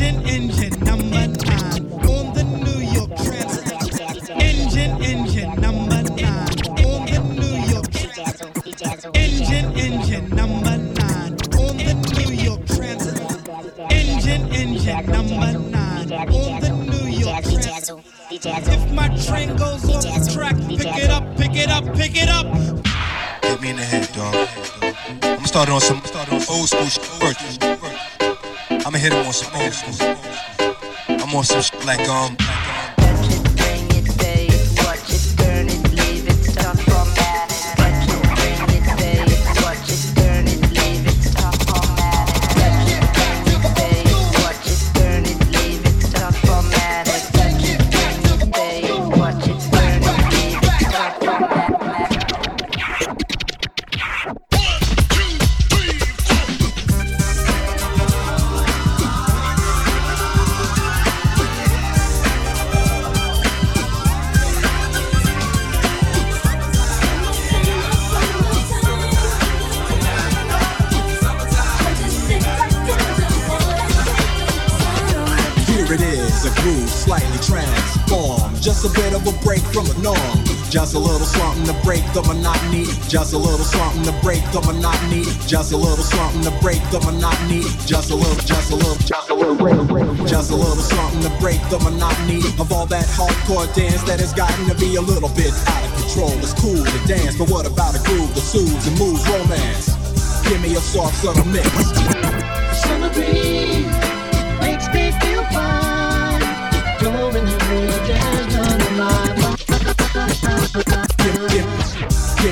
Engine, engine number nine on the New York Transit. Engine, engine number nine on the New York Transit. Engine, engine number nine on the New York Transit. Engine, engine number nine on the New York Transit. If my train goes off the track, pick it up, pick it up, pick it up. Hit me in the head, dog. I'm starting on some old school shit hit him on some old school. I'm on some shit like um. Of a break from the norm. Just a little something to break the monotony. Just a little something to break the monotony. Just a little something to break the monotony. Just a little, just a little, just a little, just a little something to break the monotony of all that hardcore dance that has gotten to be a little bit out of control. It's cool to dance, but what about a groove that soothes and moves romance? Give me a soft subtle mix. Summer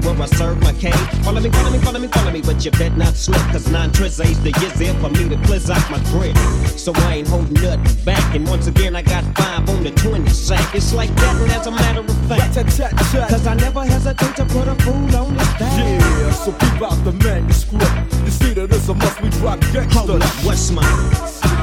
Where I serve my cane. Follow me, follow me, follow me, follow me, but you bet not slip, cause nine tris ain't the years there for me to blizz out my grip. So I ain't holding nothing back, and once again I got five on the 20 sack. It's like that, and as a matter of fact, cause I never hesitate to put a fool on the stack. Yeah, so keep out the manuscript. You see that it's a must we drop gangsta. Hold up, what's mine?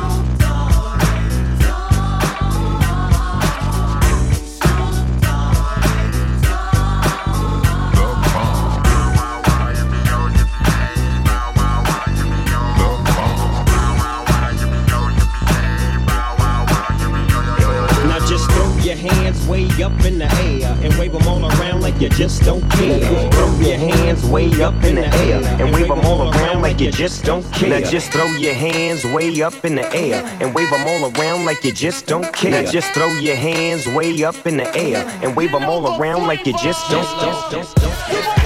Just don't care. Now just throw your hands way up in the air and wave them all around like you just don't care. Now just throw your hands way up in the air and wave them all around like you just don't. don't.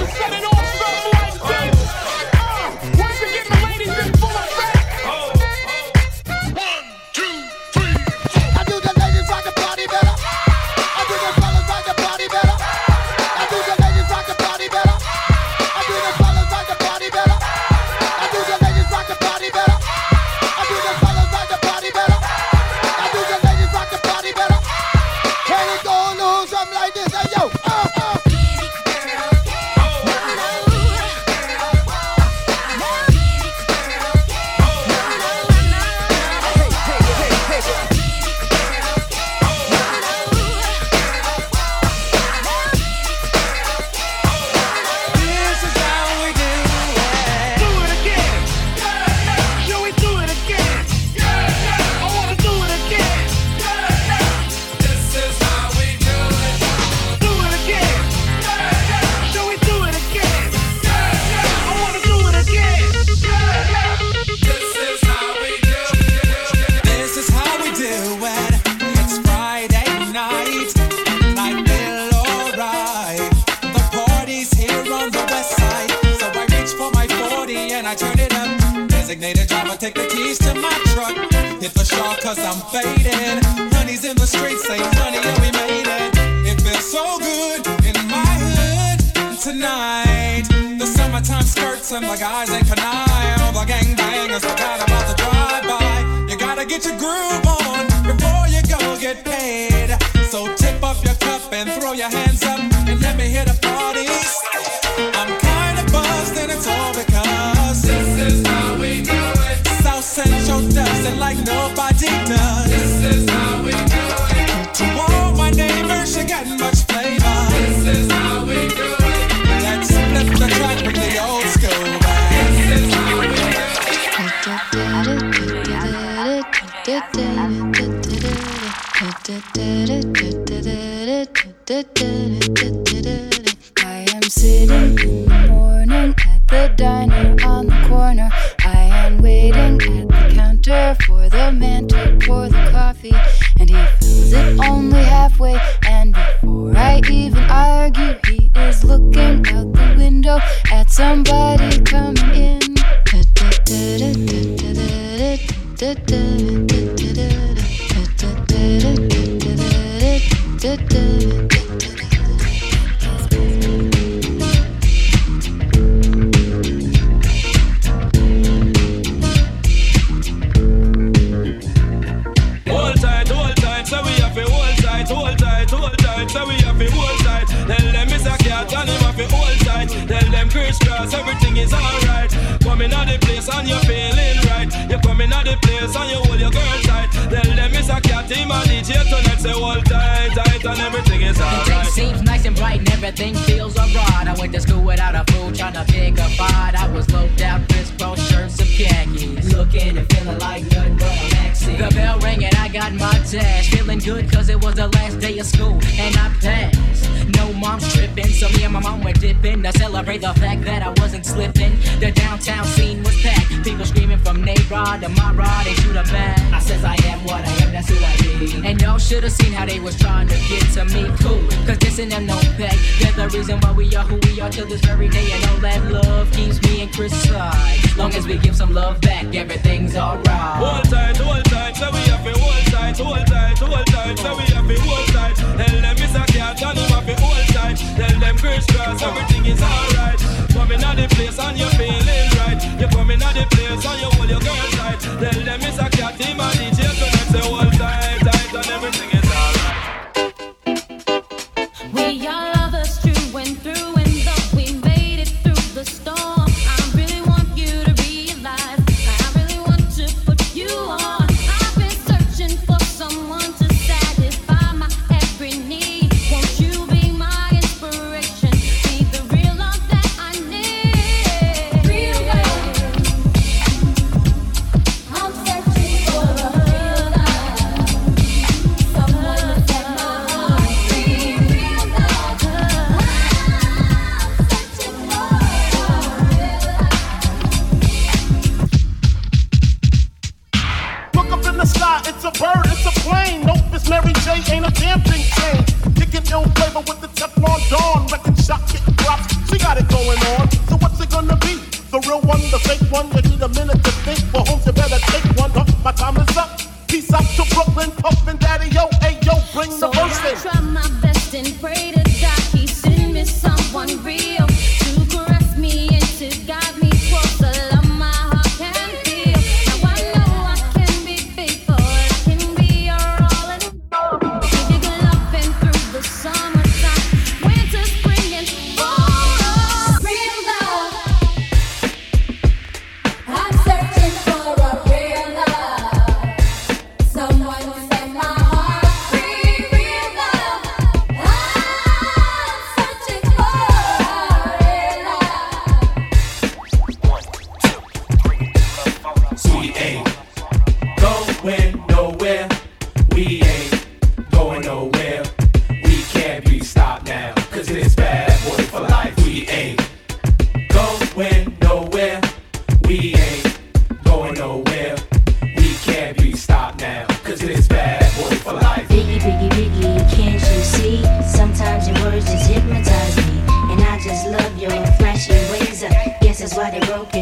I'm fading. Honey's in the streets, say honey, yeah, we made it. It feels so good in my hood tonight. The summertime skirts and the guys ain't canine. All the gangbangers forgot about the drive-by. You gotta get your groove on before you go get paid. So tip up your cup and throw your hands up and let me hear the party. I'm kinda buzzed and it's all because South Central does and like nobody does. The man to pour the coffee, and he fills it only halfway. And before I even argue, he is looking out the window at somebody coming in. Is alright. Coming out the place and you're feeling right. You're coming out the place and you hold your girl tight. Tell them it's a cat team and DJ tonight say hold tight, tight and everything is The day alright. seems nice and bright and everything feels alright. I went to school without a fool, trying to pick a fight. I was low down, crisscross shirts and khakis. Looking and feeling like nothing but maxi. The bell rang and I got my dash. Feeling good cause it was the last day of school and I passed. No mom's tripping, so me and my mom were dipping to celebrate the fact that I wasn't slipping. The downtown scene was packed. People screaming from Nayrod to my rod, they shoot a back. I says I am what I am, that's who I be. And y'all should have seen how they was trying to get to me. Cool, cause this and them no pay. They're the reason why we are who we are till this very day. And all that love keeps me and Chris side. Long as we give some love back, everything's alright. Hold tight, hold tight, so we have to hold tight, hold tight, hold tight, so we have to hold tight. Tell them it's a cat and him have to hold tight. Tell them Kris Kross, everything is alright. Coming out the place and you're feeling right. You're coming out the place and you hold your girl tight. Tell them it's a cat team and DJ tonight say hold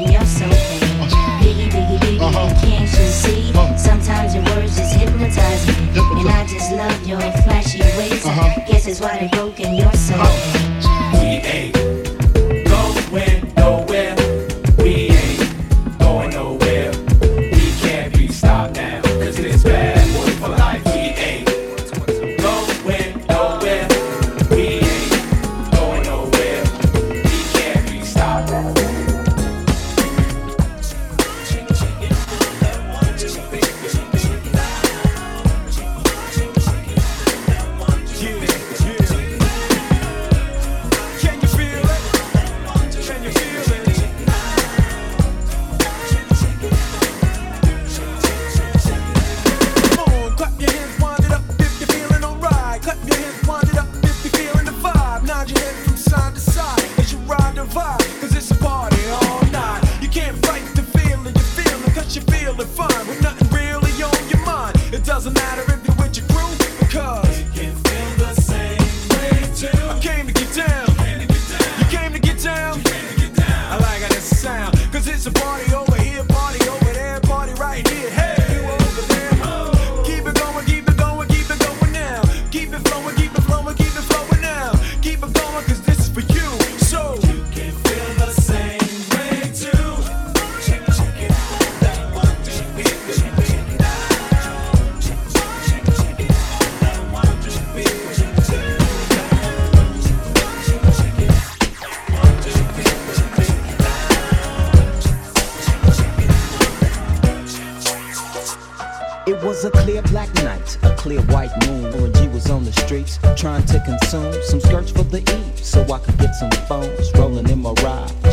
Biggie, biggie, biggie, uh-huh. can't you see? Uh-huh. Sometimes your words just hypnotize me, and I just love your flashy ways. Uh-huh. Guess it's why they broke and you're so.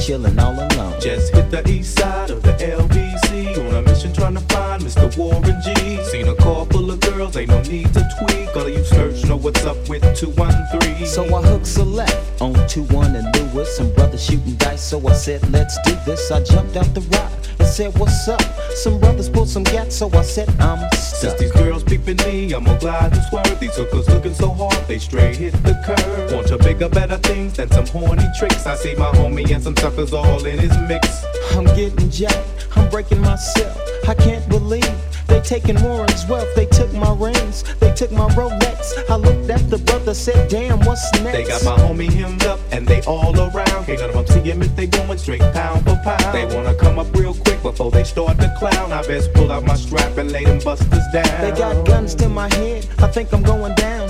Ride, chilling all alone. Just hit the east side of the LBC on a mission trying to find Mr. Warren G. Seen a car full of girls, ain't no need to tweak. All of you search know what's up with 213. So I hooked select on 2-1 and Lewis. Some brothers shooting dice, so I said, let's do this. I jumped out the ride and said, what's up? Some brothers pulled some gas, so I said, I'm Since stuck. these girls peeping me, I'm gonna glide and swerve. These hookers looking so hard, they straight hit the curve. Want to bigger, better things than some horny tricks. I see my homie and some suckers all in his mix. I'm getting jacked, I'm breaking myself. I can't believe they taking Warren's wealth. They took my rings, they took my Rolex. I looked at the brother, said, damn, what's next? They got my homie hemmed up and they all around. Can't none of them see him if they going straight pound for pound. They wanna come up real quick before they start to clown. I best pull out my strap and lay them busters down. They got guns to my head, I think I'm going down.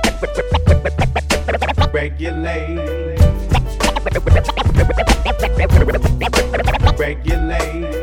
Regulate. Make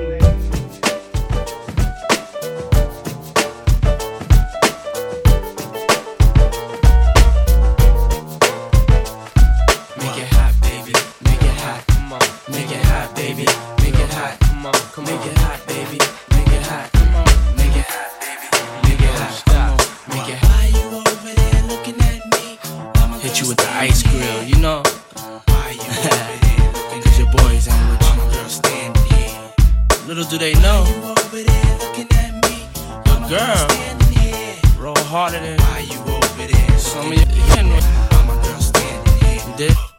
Little do they know. over there looking at me? Your girl. Roll harder than. Why you over there? Some of you. you know. My girl standing here. You did?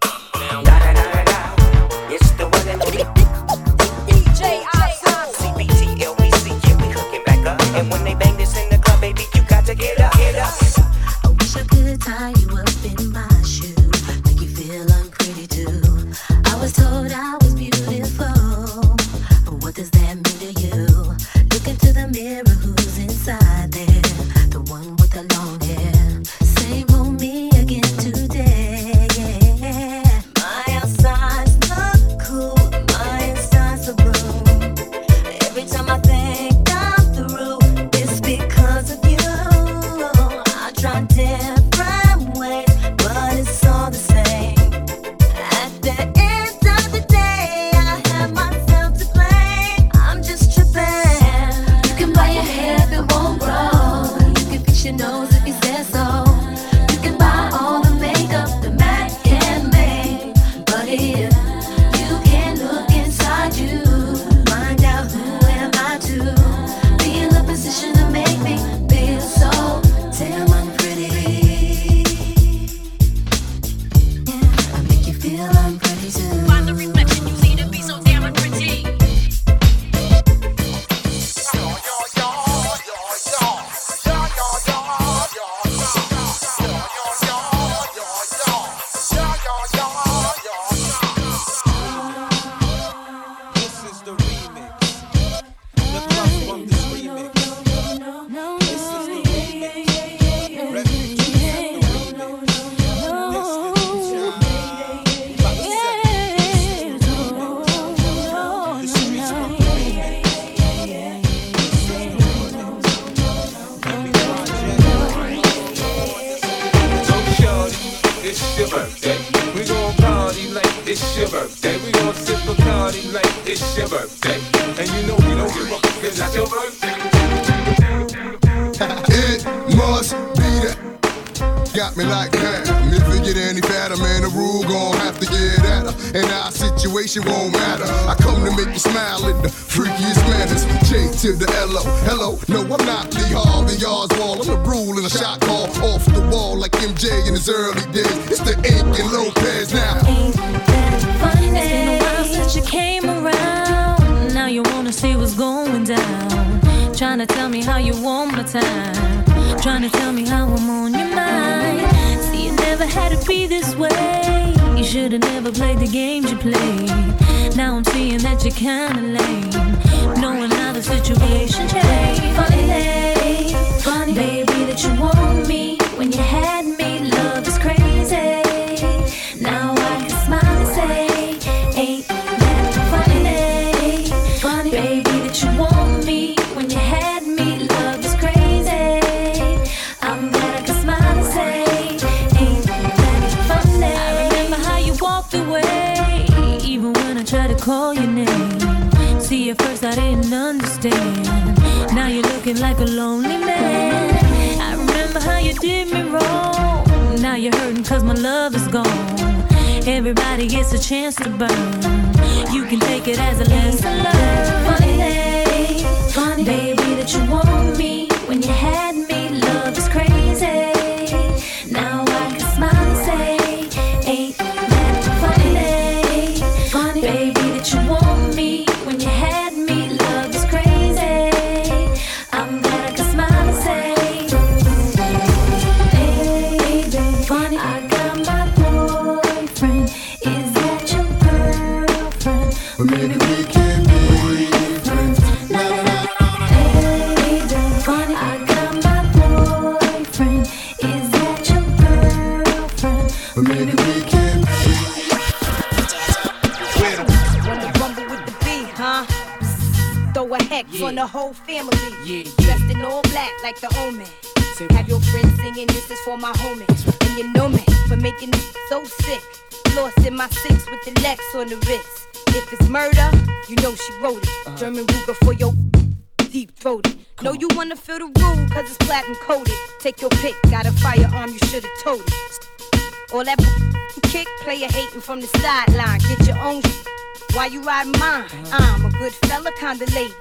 Situation won't matter. I come to make you smile in the freakiest manners. J to the L-O. Hello, no, I'm not Lee Harvey Oswald. I'm the rule in a shot call off the wall like MJ in his early days. It's the Inc and Lopez now. Ain't that Funny, it's been a while since you came around. Now you wanna see what's going down. Trying to tell me how you want my time. Trying to tell me how I'm on your mind. See, it never had to be this way. You should've never played the games you played. Now I'm seeing that you're kinda lame. Knowing how the situation changed. Funny, lady, funny, baby, that you want me when you had Everybody gets a chance to burn. You can take it as a lesson. Funny funny baby that you want me when you had Take your pick, got a firearm, you should've told it. All that kick, player hating from the sideline. Get your own why you riding mine? I'm a good fella, kinda lady.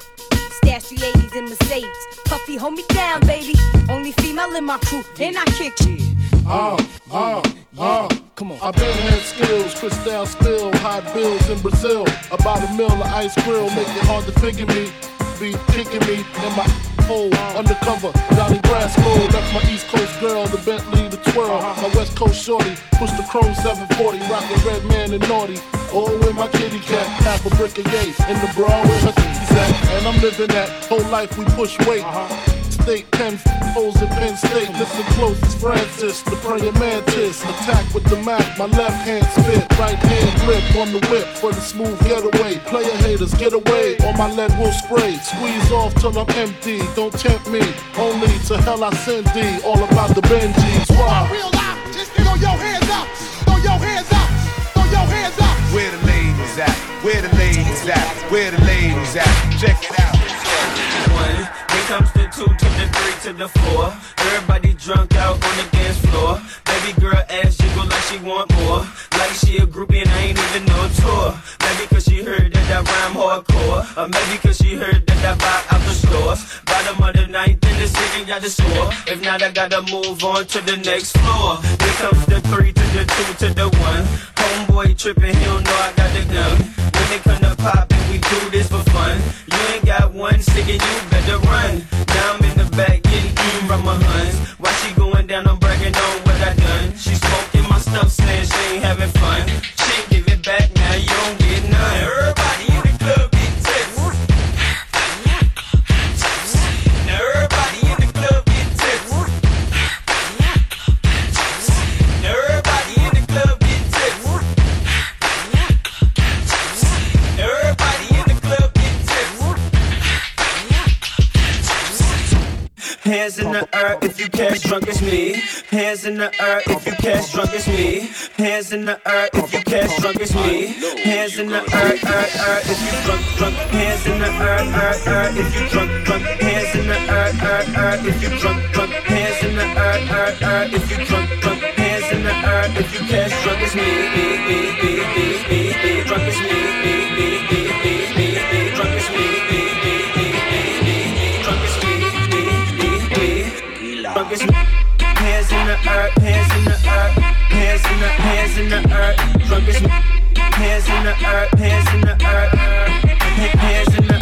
Stash the 80s in Mercedes. Puffy, hold me down, baby. Only female in my crew, and I kick you. Uh, uh, uh. Come on. I've been had skills, crystal spill, hot bills in Brazil. About a mill of ice grill, make it hard to figure me. Be kicking me in my hole, undercover, Johnny Brasco. That's my East Coast girl, the Bentley, the twirl. Uh-huh. My West Coast shorty, push the chrome 740, rockin' Redman and naughty. Oh, with my kitty cat, half a brick of yay, in the bra with her titties at. And I'm living that whole life we push weight. Uh-huh. State Penn holes in Penn State. Listen close, it's Francis, the praying mantis. Attack with the Mac, my left hand spit, right hand grip on the whip for the smooth getaway. Player haters, get away, or my lead will spray. Squeeze off till I'm empty, don't tempt me. Only to hell I send thee, all about the Benjis. Why? Real life, just throw your hands up, throw your hands up, throw your hands up. Where the ladies at? Where the ladies at? Where the ladies at? Check it out. One, here comes the two to the three to the four. Everybody drunk out on the dance floor. Baby girl ass jiggle like she want more. Like she a groupie and I ain't even know hardcore. Maybe cause she heard that I rhyme hardcore. Or maybe cause she heard that I buy out the stores. Bottom of the ninth in the city, got the score. If not, I gotta move on to the next floor. Here comes the three to the two to the one. Homeboy tripping, he don't know I got the gun. They come to pop and we do this for fun. You ain't got one stick and you better run. Now I'm in the back getting eaten from my huns. Why she going down, I'm bragging on what I done. She smoking my stuff, saying she ain't having fun. If you cash drunk as me. Hands in the air if you cash drunk as me. Hands in the air if you cash drunk as me. Hands in the air, air, air if you drunk, drunk. Hands in the air, air, air if you drunk, drunk. Hands in the air, air, air if you drunk, drunk. Hands in the air, air, air if you drunk, drunk. Hands in the air if you cash drunk as me. Drunk as me. Me. Hands in the earth, hands in the earth, hands in the hands in the earth, drunk as. Hands in the earth, hands in the earth, hands in the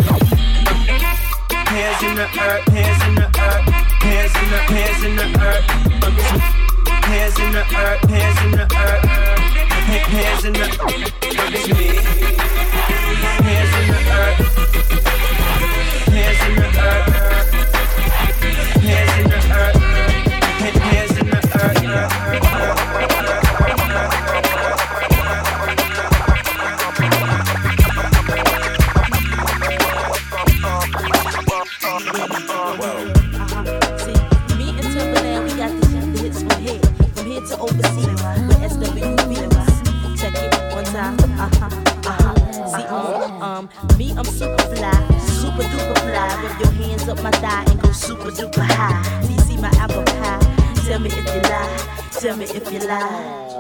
hands in the earth, hands in the earth, hands in the hands in the earth, drunk as. Hands in the earth, hands in the earth, hands in the drunk as me. Hands in the earth, hands in the earth, my thigh and go super duper high. See, my apple pie. Tell me if you lie. Tell me if you lie.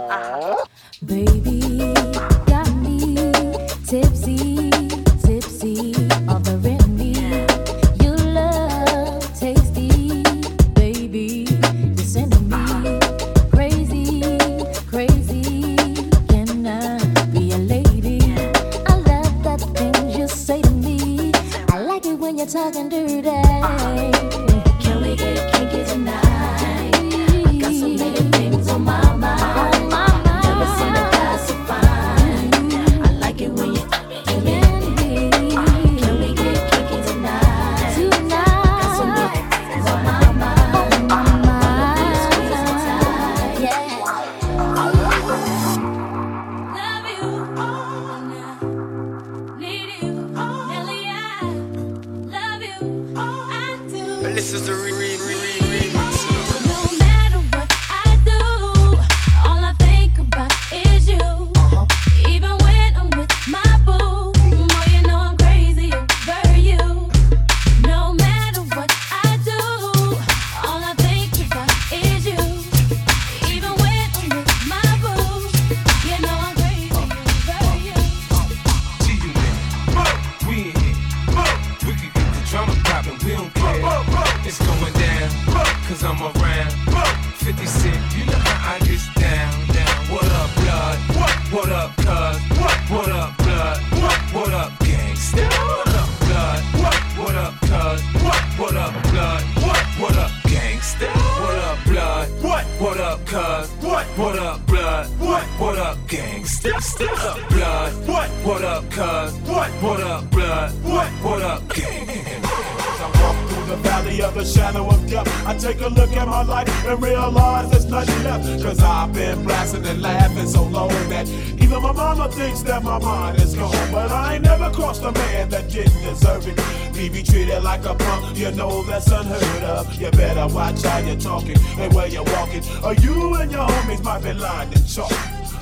Didn't deserve it. Me be treated like a punk, you know that's unheard of. You better watch how you're talking and where you're walking. Or you and your homies might be lined in chalk.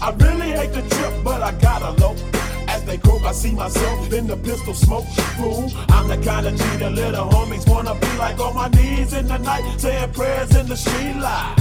I really hate the trip, but I gotta low. As they croak, I see myself in the pistol smoke. Fool, I'm the kind of the little homies wanna be like on my knees in the night, saying prayers in the street light.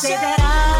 say that I